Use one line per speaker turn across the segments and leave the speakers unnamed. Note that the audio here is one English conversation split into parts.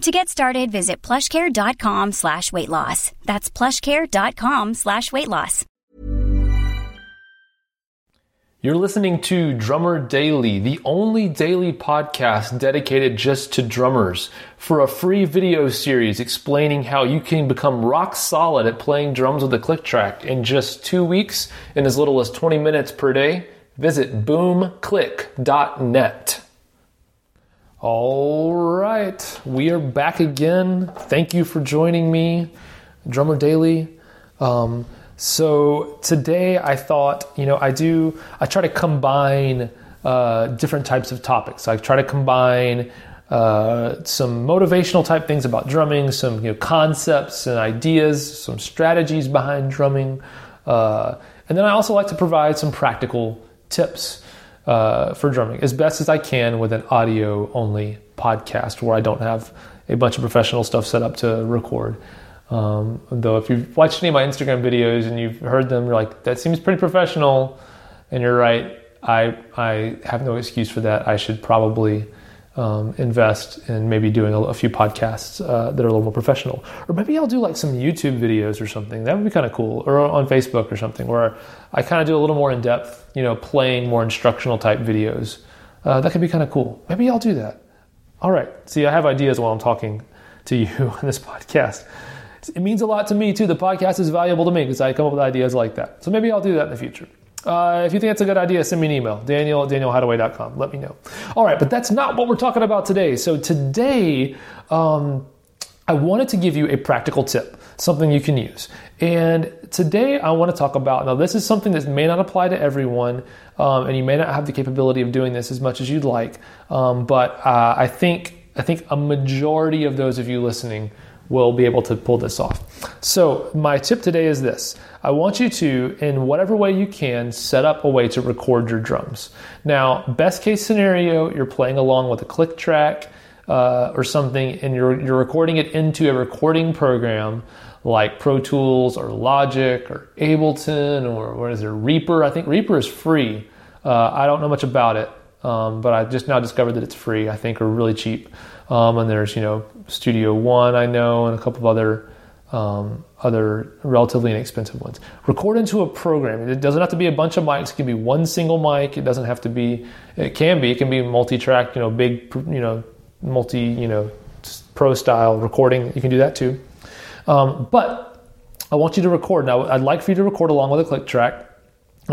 To get started, visit plushcare.com slash weight loss. That's plushcare.com slash weight loss.
You're listening to Drummer Daily, the only daily podcast dedicated just to drummers, for a free video series explaining how you can become rock solid at playing drums with a click track in just two weeks in as little as 20 minutes per day. Visit boomclick.net. All right, we are back again. Thank you for joining me, Drummer Daily. Um, so today I thought, you know, I do, I try to combine uh, different types of topics. I try to combine uh, some motivational type things about drumming, some you know, concepts and ideas, some strategies behind drumming, uh, and then I also like to provide some practical tips uh, for drumming as best as I can with an audio only podcast where I don't have a bunch of professional stuff set up to record. Um, though, if you've watched any of my Instagram videos and you've heard them, you're like, that seems pretty professional. And you're right. I, I have no excuse for that. I should probably um, invest in maybe doing a, a few podcasts uh, that are a little more professional. Or maybe I'll do like some YouTube videos or something. That would be kind of cool. Or on Facebook or something where I kind of do a little more in depth, you know, playing more instructional type videos. Uh, that could be kind of cool. Maybe I'll do that. All right. See, I have ideas while I'm talking to you on this podcast. It means a lot to me too. The podcast is valuable to me because I come up with ideas like that. So maybe I'll do that in the future. Uh, if you think it's a good idea, send me an email, daniel at danielhadaway.com. Let me know. All right, but that's not what we're talking about today. So today, um, I wanted to give you a practical tip, something you can use. And today I want to talk about now, this is something that may not apply to everyone, um, and you may not have the capability of doing this as much as you'd like, um, but uh, I, think, I think a majority of those of you listening will be able to pull this off. So, my tip today is this I want you to, in whatever way you can, set up a way to record your drums. Now, best case scenario, you're playing along with a click track uh, or something, and you're, you're recording it into a recording program like Pro Tools or Logic or Ableton or what is it, Reaper. I think Reaper is free. Uh, I don't know much about it, um, but I just now discovered that it's free. I think are really cheap. Um, and there's you know Studio One I know and a couple of other um, other relatively inexpensive ones. Record into a program. It doesn't have to be a bunch of mics. It can be one single mic. It doesn't have to be. It can be. It can be multi-track. You know, big. You know, multi. You know, pro style recording. You can do that too. Um, but I want you to record now. I'd like for you to record along with a click track.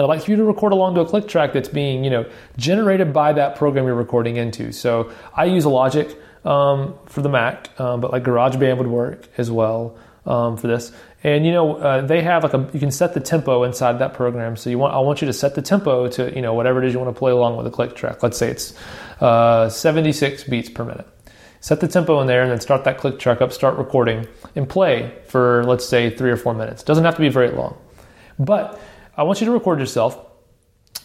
I'd like for you to record along to a click track that's being, you know, generated by that program you're recording into. So I use a Logic um, for the Mac, um, but like GarageBand would work as well um, for this. And you know, uh, they have like a you can set the tempo inside that program. So you want I want you to set the tempo to you know whatever it is you want to play along with a click track. Let's say it's uh, 76 beats per minute. Set the tempo in there and then start that click track up, start recording and play for let's say three or four minutes. Doesn't have to be very long, but I want you to record yourself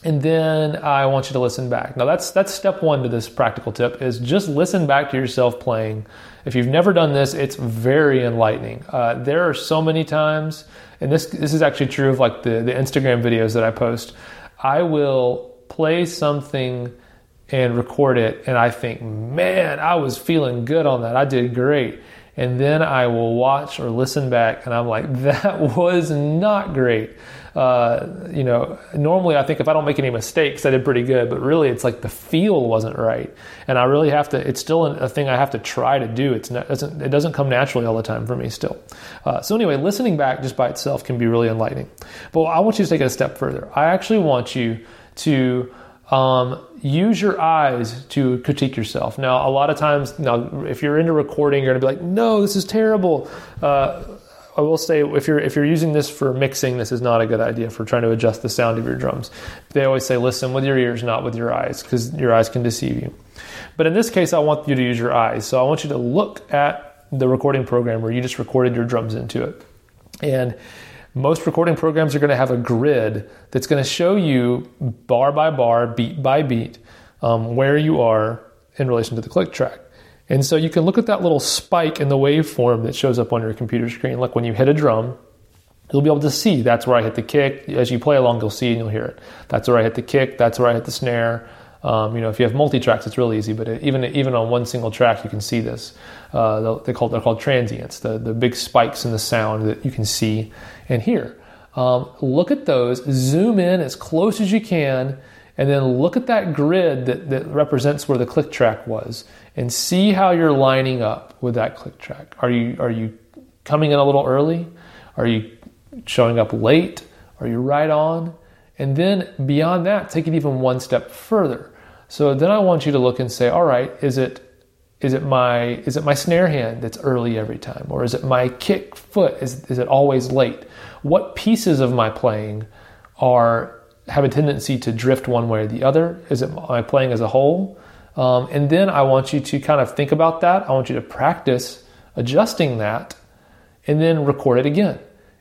and then I want you to listen back. Now that's that's step one to this practical tip is just listen back to yourself playing. If you've never done this, it's very enlightening. Uh, there are so many times, and this this is actually true of like the the Instagram videos that I post. I will play something and record it, and I think, man, I was feeling good on that. I did great. and then I will watch or listen back, and I'm like, that was not great. Uh, you know, normally I think if I don't make any mistakes, I did pretty good, but really it's like the feel wasn't right, and I really have to. It's still a thing I have to try to do. It's not, it doesn't, it doesn't come naturally all the time for me still. Uh, so anyway, listening back just by itself can be really enlightening. But I want you to take it a step further. I actually want you to um, use your eyes to critique yourself. Now, a lot of times, now if you're into recording, you're to be like, "No, this is terrible." Uh, I will say if you're if you're using this for mixing, this is not a good idea for trying to adjust the sound of your drums. They always say listen with your ears, not with your eyes, because your eyes can deceive you. But in this case, I want you to use your eyes. So I want you to look at the recording program where you just recorded your drums into it. And most recording programs are going to have a grid that's going to show you bar by bar, beat by beat, um, where you are in relation to the click track. And so you can look at that little spike in the waveform that shows up on your computer screen. Like when you hit a drum, you'll be able to see that's where I hit the kick. As you play along, you'll see and you'll hear it. That's where I hit the kick. That's where I hit the snare. Um, you know, if you have multi tracks, it's really easy. But even even on one single track, you can see this. Uh, they call they're called transients, the the big spikes in the sound that you can see and hear. Um, look at those. Zoom in as close as you can and then look at that grid that, that represents where the click track was and see how you're lining up with that click track. Are you, are you coming in a little early? Are you showing up late? Are you right on? And then beyond that, take it even one step further. So then I want you to look and say, all right, is it is it my is it my snare hand that's early every time or is it my kick foot is, is it always late what pieces of my playing are have a tendency to drift one way or the other? Is it I playing as a whole? Um, and then I want you to kind of think about that. I want you to practice adjusting that, and then record it again,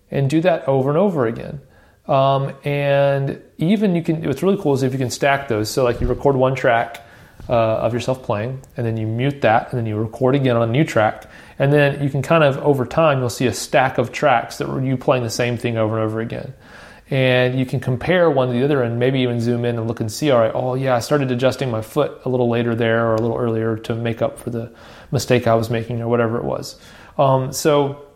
and do that over and over again. Um, and even you can. What's really cool is if you can stack those. So like you record one track uh, of yourself playing, and then you mute that, and then you record again on a new track, and then you can kind of over time you'll see a stack of tracks that were you playing the same thing over and over again and you can compare one to the other and maybe even zoom in and look and see all right oh yeah i started adjusting my foot a little later there or a little earlier to make up for the mistake i was making or whatever it was um, so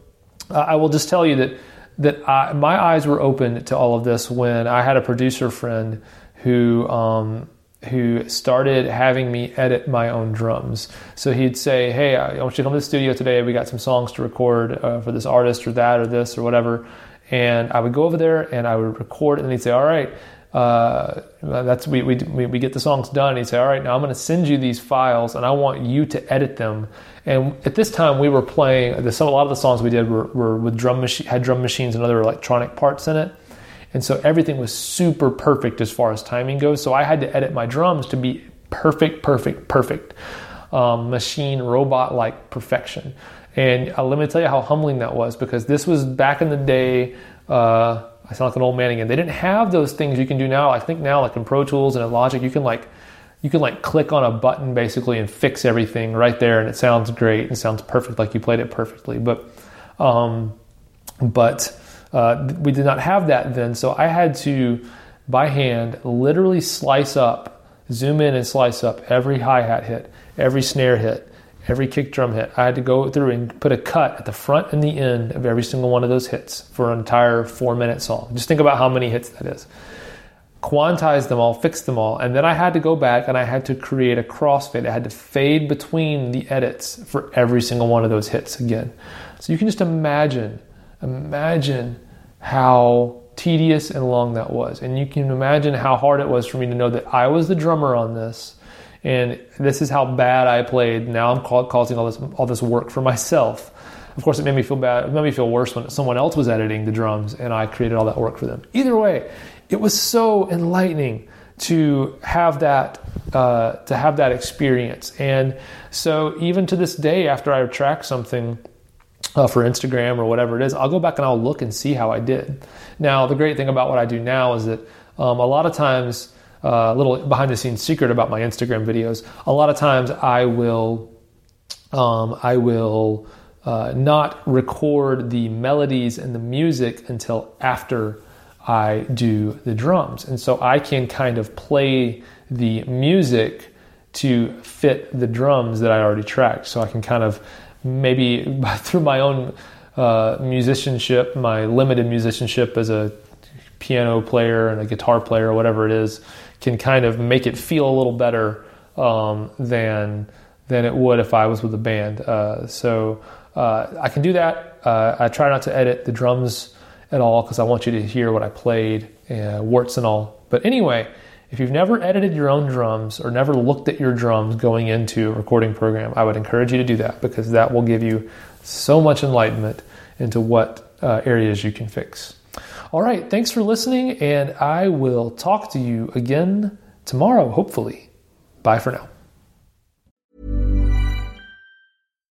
uh, i will just tell you that that I, my eyes were open to all of this when i had a producer friend who um, who started having me edit my own drums. So he'd say, "Hey, I want you to come to the studio today. We got some songs to record uh, for this artist or that or this or whatever." And I would go over there and I would record, and he'd say, "All right." Uh, that's we, we we get the songs done. And he'd say, "All right, now I'm going to send you these files, and I want you to edit them." And at this time, we were playing. The, some, a lot of the songs we did were, were with drum machine, had drum machines and other electronic parts in it, and so everything was super perfect as far as timing goes. So I had to edit my drums to be perfect, perfect, perfect, um, machine robot like perfection. And uh, let me tell you how humbling that was because this was back in the day. Uh, I sound like an old man again. They didn't have those things you can do now. I think now, like in Pro Tools and in Logic, you can like you can like click on a button basically and fix everything right there, and it sounds great and sounds perfect, like you played it perfectly. But um, but uh, we did not have that then, so I had to by hand literally slice up, zoom in and slice up every hi hat hit, every snare hit, every kick drum hit. I had to go through and put a cut at the front and the end of every single one of those hits for an entire four minute song. Just think about how many hits that is. Quantize them all, fix them all, and then I had to go back and I had to create a crossfade. I had to fade between the edits for every single one of those hits again. So you can just imagine, imagine how tedious and long that was. And you can imagine how hard it was for me to know that I was the drummer on this and this is how bad I played. Now I'm causing all this all this work for myself. Of course, it made me feel bad. It made me feel worse when someone else was editing the drums and I created all that work for them. Either way, it was so enlightening to have that uh, to have that experience. And so, even to this day, after I track something uh, for Instagram or whatever it is, I'll go back and I'll look and see how I did. Now, the great thing about what I do now is that um, a lot of times uh, little behind the scenes secret about my Instagram videos. A lot of times I will, um, I will uh, not record the melodies and the music until after I do the drums, and so I can kind of play the music to fit the drums that I already tracked. So I can kind of maybe through my own uh, musicianship, my limited musicianship as a piano player and a guitar player, whatever it is, can kind of make it feel a little better um, than than it would if I was with a band. Uh, so uh, I can do that. Uh, I try not to edit the drums at all because I want you to hear what I played, uh, warts and all. But anyway, if you've never edited your own drums or never looked at your drums going into a recording program, I would encourage you to do that because that will give you so much enlightenment into what uh, areas you can fix. All right, thanks for listening, and I will talk to you again tomorrow, hopefully. Bye for now.